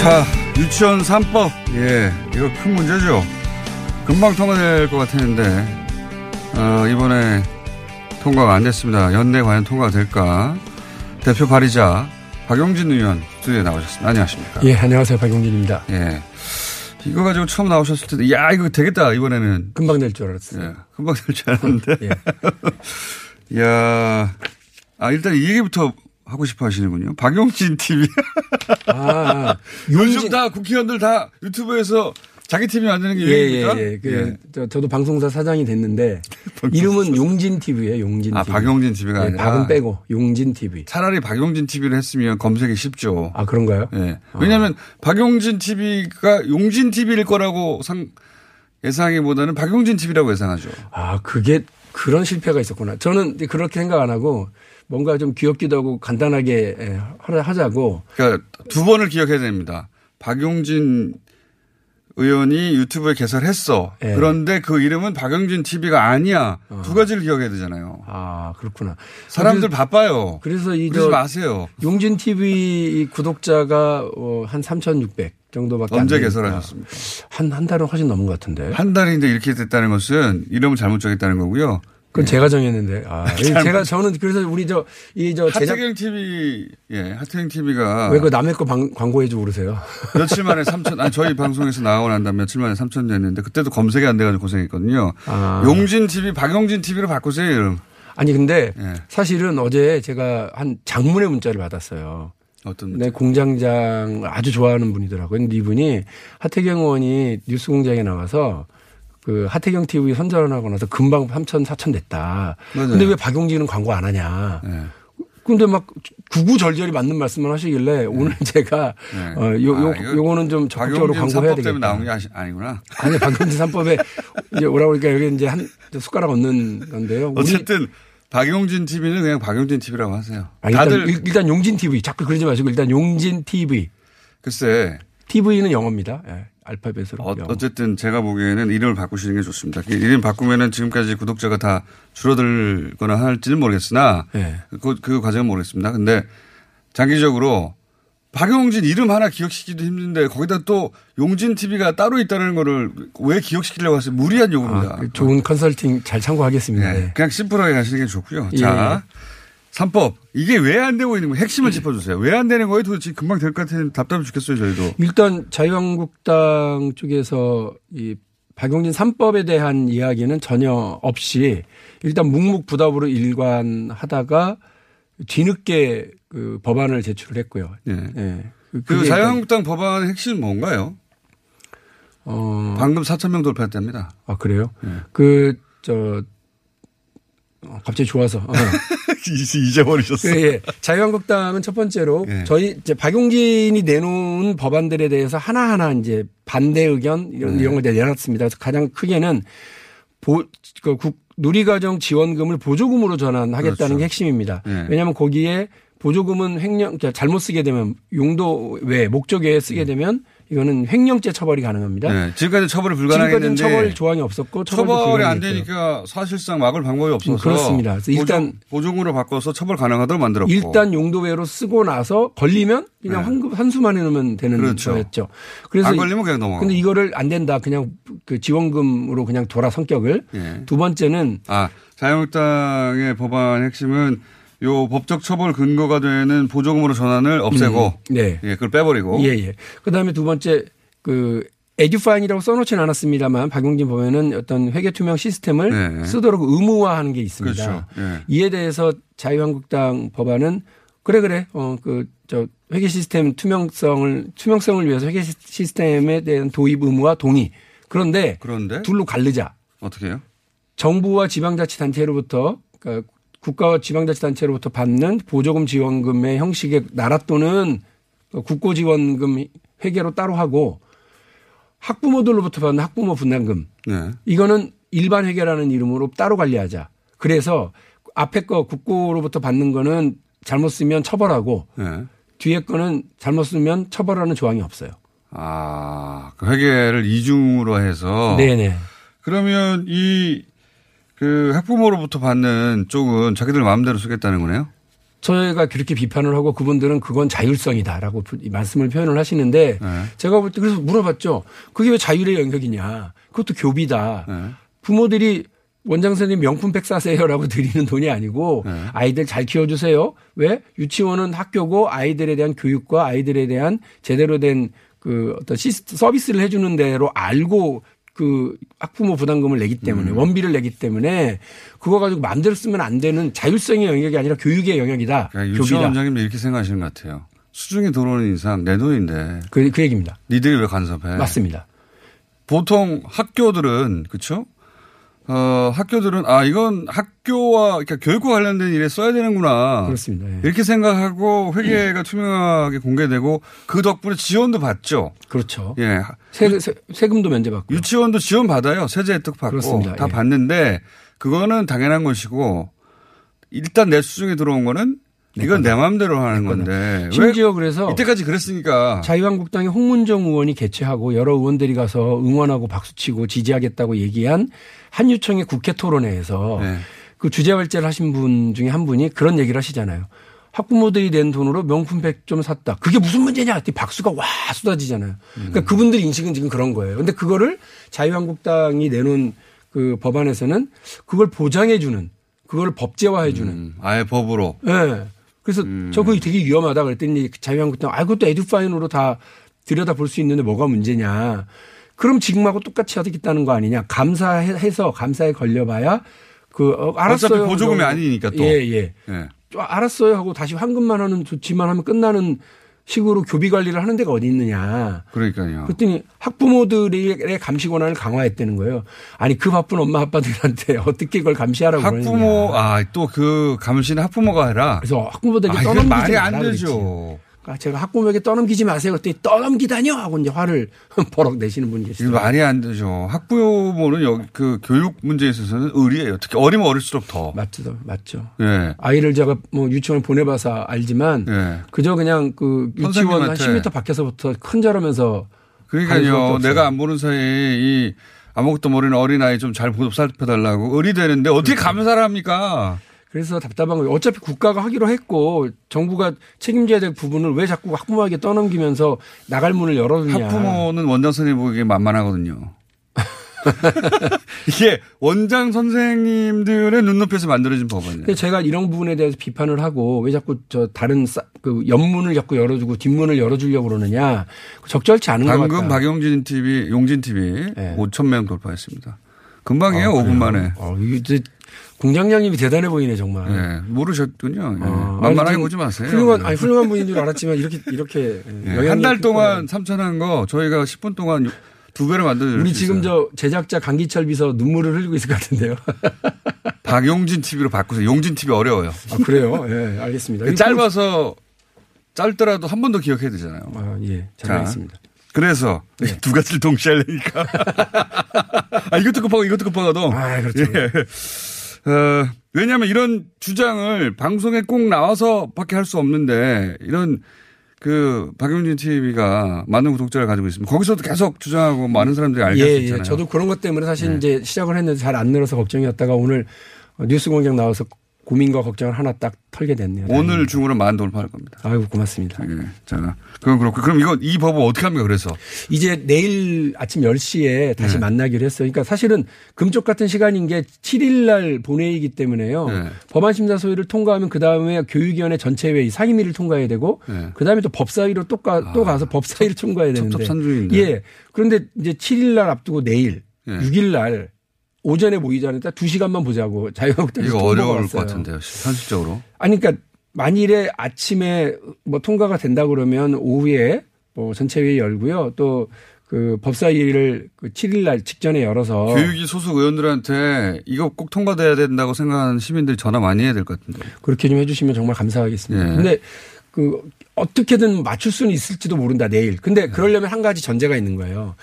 자, 유치원 3법. 예, 이거 큰 문제죠. 금방 통과될 것 같았는데, 어, 이번에 통과가 안 됐습니다. 연내 과연 통과가 될까? 대표 발의자 박용진 의원 스튜디오에 나오셨습니다. 안녕하십니까? 예, 안녕하세요. 박용진입니다. 예. 이거 가지고 처음 나오셨을 때도, 야, 이거 되겠다, 이번에는. 금방 될 줄 알았어요. 예, 금방 될 줄 알았는데. 야 아, 일단 이 얘기부터 하고 싶어 하시는군요. 박용진 TV. 아, 요즘 다 국회의원들 다 유튜브에서 자기 TV 만드는 게 예, 예, 유행입니까? 예. 그, 저, 저도 방송사 사장이 됐는데, 이름은 용진 TV예요 용진 아, TV. 박용진 TV가 예, 아니라. 박은 빼고, 용진 TV. 차라리 박용진 TV를 했으면 검색이 쉽죠. 아, 그런가요? 예. 왜냐하면 박용진 TV가 용진 TV일 거라고 상, 예상하기보다는 박용진 TV라고 예상하죠. 아, 그게 그런 실패가 있었구나. 저는 그렇게 생각 안 하고, 뭔가 좀 귀엽기도 하고 간단하게 예, 하자고. 그러니까 두 번을 기억해야 됩니다. 박용진 의원이 유튜브에 개설했어. 예. 그런데 그 이름은 박용진 TV가 아니야. 두 가지를 기억해야 되잖아요. 아, 그렇구나. 사람들 그래서- 바빠요. 그래서 이 그러지 저 마세요. 용진 TV 구독자가 어, 한 3,600 정도밖에 안 언제. 개설하셨습니까? 한, 한 달은 훨씬 넘은 것 같은데. 한 달인데 이렇게 됐다는 것은 이름을 잘못 정했다는 거고요. 그건 제가 정했는데. 아, 이 잘못- 제가 저는 그래서 우리 저, 이저 제작. 하태경 TV, 예, 하태경 TV가. 왜 그 남의 거 방- 광고해주고 그러세요? 며칠 만에 3천, 아니, 저희 방송에서 나오고 난 다음 며칠 만에 3천 됐는데 그때도 검색이 안 돼가지고 고생했거든요. 아. 용진 TV, 박용진 TV로 바꾸세요, 이름. 아니 근데 예. 사실은 어제 제가 한 장문의 문자를 받았어요. 어떤 내 공장장 아주 좋아하는 분이더라고요. 근데 이분이 하태경 의원이 뉴스 공장에 나와서 그 하태경 TV 선전하고 나서 금방 3천, 4천 됐다. 맞아요. 근데 왜 박용진은 광고 안 하냐. 근데 막 구구절절히 맞는 말씀을 하시길래 오늘 제가 네. 어, 요, 요, 아, 요거는 좀 적극적으로 광고해야 되겠다. 때문에 나온 게 아시- 아니구나. 아니, 박용진 3법에 이제 오라고 그러니까 여기 이제 한 숟가락 얹는 건데요. 어쨌든 박용진 TV는 그냥 박용진 TV라고 하세요. 아, 일단, 다들 일- 일단 용진 TV. 자꾸 그러지 마시고 일단 용진 TV. 글쎄. TV는 영어입니다. 예, 알파벳으로. 어. 어쨌든 제가 보기에는 이름을 바꾸시는 게 좋습니다. 그 이름 바꾸면은 지금까지 구독자가 다 줄어들거나 할지는 모르겠으나 네. 그, 그 과정은 모르겠습니다. 근데 장기적으로 박용진 이름 하나 기억시키기도 힘든데 거기다 또 용진 TV가 따로 있다는 거를 왜 기억시키려고 하세요? 무리한 요구입니다. 아, 그 좋은 컨설팅 잘 참고하겠습니다. 네, 예. 그냥 심플하게 가시는 게 좋고요. 예. 자, 3법. 이게 왜 안 되고 있는 거예요? 핵심을 짚어주세요. 왜 안 되는 거예요? 도대체 금방 될 것 같아요. 답답해 죽겠어요, 저희도. 일단 자유한국당 쪽에서 이 박용진 3법에 대한 이야기는 전혀 없이 일단 묵묵부답으로 일관하다가 뒤늦게 그 법안을 제출을 했고요. 예. 예. 그 그게 자유한국당 법안의 핵심은 뭔가요? 어. 방금 4천 명 돌파했답니다. 아 그래요? 예. 그저 갑자기 좋아서 어. 잊어버리셨어요. 예, 예. 자유한국당은 첫 번째로 예. 저희 이제 박용진이 내놓은 법안들에 대해서 하나하나 이제 반대 의견 이런 네. 이런 걸 내놨습니다. 그래서 가장 크게는 보, 그 국, 누리과정 지원금을 보조금으로 전환하겠다는 그렇죠. 게 핵심입니다. 네. 왜냐하면 거기에 보조금은 횡령, 그러니까 잘못 쓰게 되면 용도 외 목적 외에 쓰게 되면 이거는 횡령죄 처벌이 가능합니다. 네, 지금까지 처벌이 불가능했는데 처벌 조항이 없었고 처벌이 안. 되니까 사실상 막을 방법이 없어서 음, 그렇습니다. 일단 보증, 으로 바꿔서 처벌 가능하도록 만들었고 일단 용도외로 쓰고 나서 걸리면 그냥 네. 환급 한수만 해놓으면 되는 그렇죠. 거였죠. 그래서 안 걸리면 그냥 넘어가고. 근데 이거를 안 된다. 그냥 그 지원금으로 그냥 돌아 성격을. 예. 두 번째는 아 자유한국당의 법안 핵심은 요 법적 처벌 근거가 되는 보조금으로 전환을 없애고 음, 네. 예, 그걸 빼버리고 예, 예. 그 다음에 두 번째, 그, 에듀파인이라고 써놓지는 않았습니다만 박용진 법원은 어떤 회계 투명 시스템을 네. 쓰도록 의무화하는 게 있습니다. 그렇죠. 예. 이에 대해서 자유한국당 법안은 그래 그래 어그 저 회계 시스템 투명성을 투명성을 위해서 회계 시- 시스템에 대한 도입 의무와 동의. 그런데 그런데 둘로 갈르자. 어떻게 해요? 정부와 지방자치단체로부터 그러니까 국가와 지방자치단체로부터 받는 보조금 지원금의 형식의 나라 또는 국고 지원금 회계로 따로 하고 학부모들로부터 받는 학부모 분담금 네. 이거는 일반 회계라는 이름으로 따로 관리하자. 그래서 앞에 거 국고로부터 받는 거는 잘못 쓰면 처벌하고 네. 뒤에 거는 잘못 쓰면 처벌하는 조항이 없어요. 아, 그 회계를 이중으로 해서 네네. 그러면 이 그 학부모로부터 받는 쪽은 자기들 마음대로 쓰겠다는 거네요. 저희가 그렇게 비판을 하고 그분들은 그건 자율성이다라고 말씀을 표현을 하시는데 네. 제가 볼 때 그래서 물어봤죠. 그게 왜 자율의 영역이냐. 그것도 교비다. 부모들이 원장 선생님 명품백 사세요라고 드리는 돈이 아니고 아이들 잘 키워주세요. 왜? 유치원은 학교고 아이들에 대한 교육과 아이들에 대한 제대로 된 그 어떤 시스 서비스를 해주는 대로 알고 그 학부모 부담금을 내기 때문에 음. 원비를 내기 때문에 그거 가지고 마음대로 쓰면 안 되는 자율성의 영역이 아니라 교육의 영역이다. 그러니까 교비다. 원장님도 이렇게 생각하시는 것 같아요. 수중이 들어오는 이상 내 돈인데. 그, 그 얘기입니다. 니들이 왜 간섭해? 맞습니다. 보통 학교들은 그렇죠? 어, 학교들은 아 이건 학교와 그러니까 교육과 관련된 일에 써야 되는구나. 그렇습니다. 예. 이렇게 생각하고 회계가 투명하게 공개되고 그 덕분에 지원도 받죠. 그렇죠. 예. 세, 세, 세 금도 면제받고. 유치원도 지원 받아요. 세제 혜택 받고 그렇습니다. 다 예. 받는데 그거는 당연한 것이고 일단 내 수중에 들어온 거는 이건 내 마음대로 하는 건데 심지어 왜 그래서 이때까지 그랬으니까 자유한국당의 홍문정 의원이 개최하고 여러 의원들이 가서 응원하고 박수치고 지지하겠다고 얘기한 한유청의 국회 토론회에서 네. 그 주재 발제를 하신 분 중에 한 분이 그런 얘기를 하시잖아요. 학부모들이 낸 돈으로 명품 백 좀 샀다. 그게 무슨 문제냐? 박수가 와 쏟아지잖아요. 그러니까 음. 그분들 인식은 지금 그런 거예요. 근데 그거를 자유한국당이 내놓은 그 법안에서는 그걸 보장해 주는 그거를 법제화해 주는 음, 아예 법으로 예. 그래서 음. 저 그게 되게 위험하다 그랬더니 자유한국당 아 그것도 에듀파인으로 다 들여다 볼 수 있는데 뭐가 문제냐. 그럼 지금하고 똑같이 하겠다는 거 아니냐. 감사해서 감사에 걸려봐야 그 어, 알았어요. 어차피 보조금이 뭐, 아니니까 또. 예, 예. 예. 좀 알았어요 하고 다시 환급만 하는 조치만 하면 끝나는 식으로 교비 관리를 하는 데가 어디 있느냐. 그러니까요. 그랬더니 학부모들의 감시 권한을 강화했다는 거예요. 아니 그 바쁜 엄마 아빠들한테 어떻게 그걸 감시하라고 그러느냐. 학부모 아 또 그 감시는 학부모가 해라. 그래서 학부모들에게 아, 떠넘기지 말이 안 되죠. 그러니까 제가 학부모에게 떠넘기지 마세요. 그랬더니 떠넘기다뇨 하고 이제 화를 버럭 내시는 분이 계시더라고요. 말이 안 되죠. 학부모는 여기 그 교육 문제에 있어서는 의리예요. 특히 어리면 어릴수록 더. 맞죠, 맞죠. 예. 아이를 제가 뭐 유치원 보내봐서 알지만 예. 그저 그냥 그 유치원 한 선생님한테. 10m 밖에서부터 큰절하면서 그러니까요. 내가 안 보는 사이에 이 아무것도 모르는 어린아이 좀잘 살펴달라고 의리 되는데 어떻게 감사를 합니까? 그래서 답답한 거예요. 어차피 국가가 하기로 했고 정부가 책임져야 될 부분을 왜 자꾸 학부모에게 떠넘기면서 나갈 문을 열어두냐. 학부모는 원장 선생님 보기에 만만하거든요. 이게 원장 선생님들의 눈높이에서 만들어진 법안이에요. 제가 이런 부분에 대해서 비판을 하고 왜 자꾸 저 다른 싸- 그 옆문을 자꾸 열어주고 뒷문을 열어주려고 그러느냐 적절치 않은 것 같다. 방금 박용진 TV, 용진 TV 5천 명 돌파했습니다. 금방이에요, 아, 5분 그래요? 만에. 어, 이게 공장장님이 대단해 보이네 정말. 예, 모르셨군요. 예. 아, 만만하게 아니, 보지 마세요. 훌륭한 아니 훌륭한 분인 줄 알았지만 이렇게 이렇게 예, 영향력이 한달클 동안 3천한 거 저희가 10분 동안 두 배로 만들어 우리 지금 저 제작자 강기철 비서 눈물을 흘리고 있을 것 같은데요. 박용진 TV로 바꾸세요. 용진 TV 어려워요. 아, 그래요? 예, 알겠습니다. 짧아서 짧더라도 한 번 더 기억해야 되잖아요. 아, 예. 잘 알겠습니다. 그래서 네. 두 가지를 동시에 하려니까. 아, 이것도 급하고 이것도 급하거든. 아, 그렇죠. 예. 어, 왜냐하면 이런 주장을 방송에 꼭 나와서 밖에 할 수 없는데 이런 그 박용진 TV가 많은 구독자를 가지고 있습니다. 거기서도 계속 주장하고 많은 사람들이 알게 예, 있잖아요. 예. 저도 그런 것 때문에 사실 네. 이제 시작을 했는데 잘 안 늘어서 걱정이었다가 오늘 뉴스 공장 나와서 고민과 걱정을 하나 딱 털게 됐네요. 오늘 중으로 만 돌파할 겁니다. 아이고 고맙습니다. 예. 자, 그럼 그렇고 그럼 이거 이 법은 어떻게 합니까? 그래서 이제 내일 아침 10시에 다시 네. 만나기로 했어요. 그러니까 사실은 금쪽 같은 시간인 게 7일 날 본회의이기 때문에요. 네. 법안 심사 소위를 통과하면 그다음에 교육위원회 전체 회의 상임위를 통과해야 되고 네. 그다음에 또 법사위로 또, 가, 또 가서 법사위를 통과해야 되는데. 첩첩산중인데. 예. 그런데 이제 7일 날 앞두고 내일 예. 6일 날 오전에 모이자 하니까 2시간만 보자고 자유한국당에서 이거 어려울 왔어요. 것 같은데요. 현실적으로. 아니 그러니까 만일에 아침에 뭐 통과가 된다 그러면 오후에 뭐 전체 회의 열고요. 또 그 법사위를 그 7일 날 직전에 열어서 교육위 소속 의원들한테 이거 꼭 통과돼야 된다고 생각하는 시민들이 전화 많이 해야 될 것 같은데. 그렇게 좀 해주시면 정말 감사하겠습니다. 예. 근데 그 어떻게든 맞출 수는 있을지도 모른다 내일. 근데 그러려면 한 가지 전제가 있는 거예요.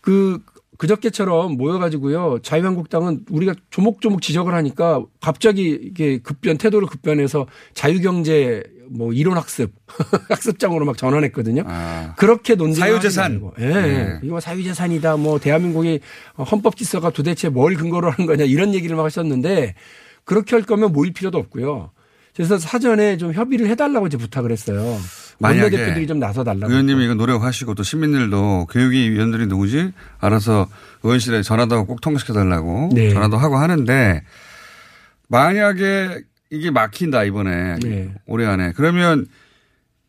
그 그저께처럼 모여가지고요 자유한국당은 우리가 조목조목 지적을 하니까 갑자기 이게 급변 태도를 급변해서 자유경제 뭐 이론 학습 학습장으로 막 전환했거든요. 그렇게 논쟁 사유재산. 예. 네. 이거 사유재산이다. 뭐 대한민국이 헌법 질서가 도대체 뭘 근거로 하는 거냐 이런 얘기를 막 하셨는데 그렇게 할 거면 모일 필요도 없고요. 그래서 사전에 좀 협의를 해달라고 이제 부탁을 했어요. 만약에 원내대표들이 좀 나서달라고. 의원님이 이거 노력하시고 또 시민들도 교육위 위원들이 누구지? 알아서 의원실에 전화도 하고 꼭 통과시켜달라고 네. 전화도 하고 하는데 만약에 이게 막힌다 이번에 네. 올해 안에 그러면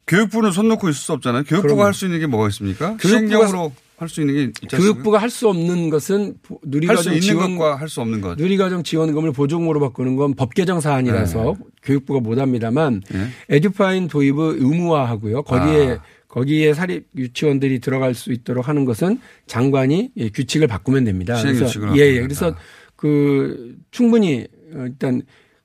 교육부는 손 놓고 있을 수 없잖아요. 교육부가. 할 수 있는 게 뭐가 있습니까? 교육부가 시행령으로 할 수 있는 게? 교육부가 할 수 없는 것은 누리과정 지원 것과 할 수 없는 것. 누리과정 지원금을 보조금으로 바꾸는 건 법 개정 사안이라서 교육부가 못합니다만 에듀파인 도입을 의무화하고요. 거기에 아. 거기에 사립 유치원들이 들어갈 수 있도록 하는 것은 장관이 예, 규칙을 바꾸면 됩니다. 그래서 예, 예. 그래서 그 충분히 어, 일단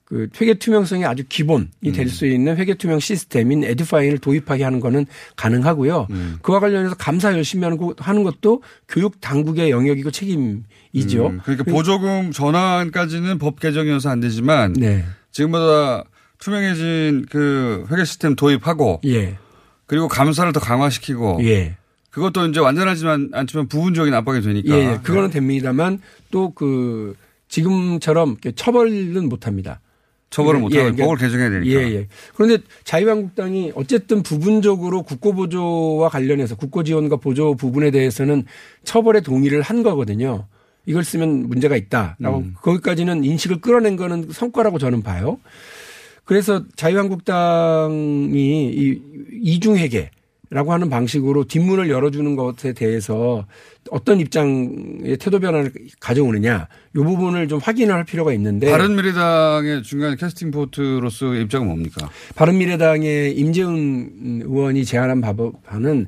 그 회계 투명성이 아주 기본이 음. 될수 있는 회계 투명 시스템인 에듀파인을 도입하게 하는 거는 가능하고요. 음. 그와 관련해서 감사 열심히 하는, 것도 교육 당국의 영역이고 책임이죠. 음, 그러니까 보조금 전환까지는 법 개정이어서 안 되지만 네. 지금보다 투명해진 그 회계 시스템 도입하고 예. 그리고 감사를 더 강화시키고 예. 그것도 이제 완전하지만 않지만 부분적인 압박이 되니까 예, 예. 그거는 됩니다만 또그 지금처럼 처벌은 못 합니다. 처벌을 그러니까 못하고 법을 개정해야 되니까. 예, 예. 그런데 자유한국당이 어쨌든 부분적으로 국고보조와 관련해서 국고지원과 보조 부분에 대해서는 처벌에 동의를 한 거거든요. 이걸 쓰면 문제가 있다라고 음. 거기까지는 인식을 끌어낸 거는 성과라고 저는 봐요. 그래서 자유한국당이 이 이중회계 라고 하는 방식으로 뒷문을 열어주는 것에 대해서 어떤 입장의 태도 변화를 가져오느냐 이 부분을 좀 확인을 할 필요가 있는데 바른미래당의 중간 캐스팅 보트로서의 입장은 뭡니까? 바른미래당의 임재훈 의원이 제안한 법안은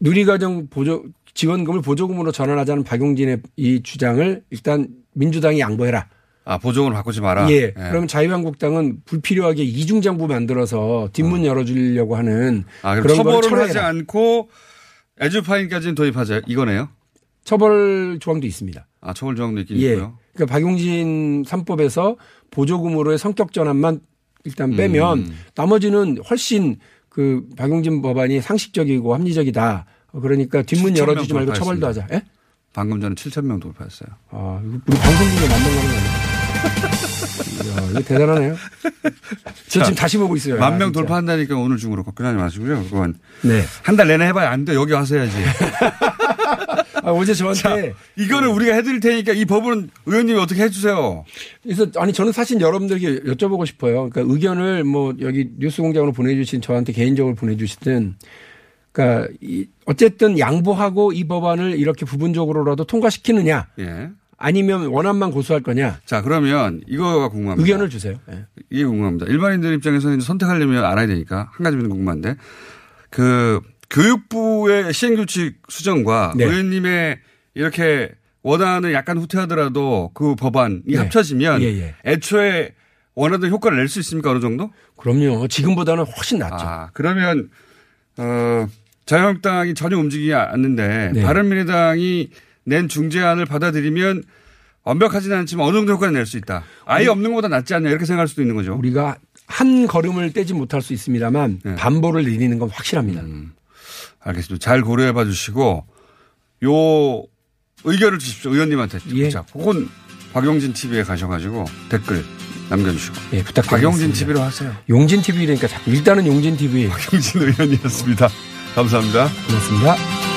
누리과정 보조 지원금을 보조금으로 전환하자는 박용진의 이 주장을 일단 민주당이 양보해라. 아 보조금을 바꾸지 마라. 예. 그러면 자유한국당은 불필요하게 이중장부 만들어서 뒷문 열어주려고 하는 아, 그럼 그런 걸 처벌을 하지. 않고 에듀파인까지는 도입하자 이거네요. 처벌 조항도 있습니다. 아 처벌 조항도 있긴 예. 있고요. 그러니까 박용진 3법에서 보조금으로의 성격 전환만 일단 빼면 음. 나머지는 훨씬 그 박용진 법안이 상식적이고 합리적이다. 그러니까 뒷문 7,000명 열어주지 말고 처벌도 하자. 예? 방금 전에 7천 명 돌파했어요. 아, 이거 우리 방송 중에 만든 거는 아니에요. 이야, 이거 대단하네요. 저 지금 다시 보고 있어요. 만 아, 명. 돌파한다니까 오늘 중으로 걱정하지 마시고요. 그건 네. 한 달 내내 해봐야 안 돼. 여기 와서 해야지. 아, 어제 저한테 이거는 우리가 해드릴 테니까 이 법은 의원님이 어떻게 해주세요. 그래서 아니 저는 사실 여러분들에게 여쭤보고 싶어요. 그러니까 의견을 뭐 여기 뉴스공장으로 보내주신 저한테 개인적으로 보내주시든, 그러니까 이 어쨌든 양보하고 이 법안을 이렇게 부분적으로라도 통과시키느냐, 예. 아니면 원안만 고수할 거냐. 자 그러면 이거가 궁금합니다. 의견을 주세요. 예. 이게 궁금합니다. 일반인들 입장에서는 선택하려면 알아야 되니까 한 가지만 궁금한데 그 교육부의 시행규칙 수정과 네. 의원님의 이렇게 원안을 약간 후퇴하더라도 그 법안이 네. 합쳐지면 예, 예. 애초에 원하던 효과를 낼 수 있습니까 어느 정도? 그럼요. 지금보다는 훨씬 낫죠. 아, 그러면 어 자유한국당이 전혀 움직이지 않는데 네. 바른미래당이 낸 중재안을 받아들이면 완벽하지는 않지만 어느 정도 효과를 낼수 있다. 아예 없는 것보다 낫지 않냐 이렇게 생각할 수도 있는 거죠. 우리가 한 걸음을 떼지 못할 수 있습니다만 네. 반보를 내리는 건 확실합니다. 음. 알겠습니다. 잘 고려해 봐 주시고 요 의견을 주십시오. 의원님한테. 예. 자, 혹은 박용진 TV에 가셔가지고 댓글 남겨주시고. 예, 부탁드리겠습니다. 박용진 TV로 하세요. 용진 TV라니까 자꾸 일단은 용진 TV. 박용진 의원이었습니다. 감사합니다. 고맙습니다.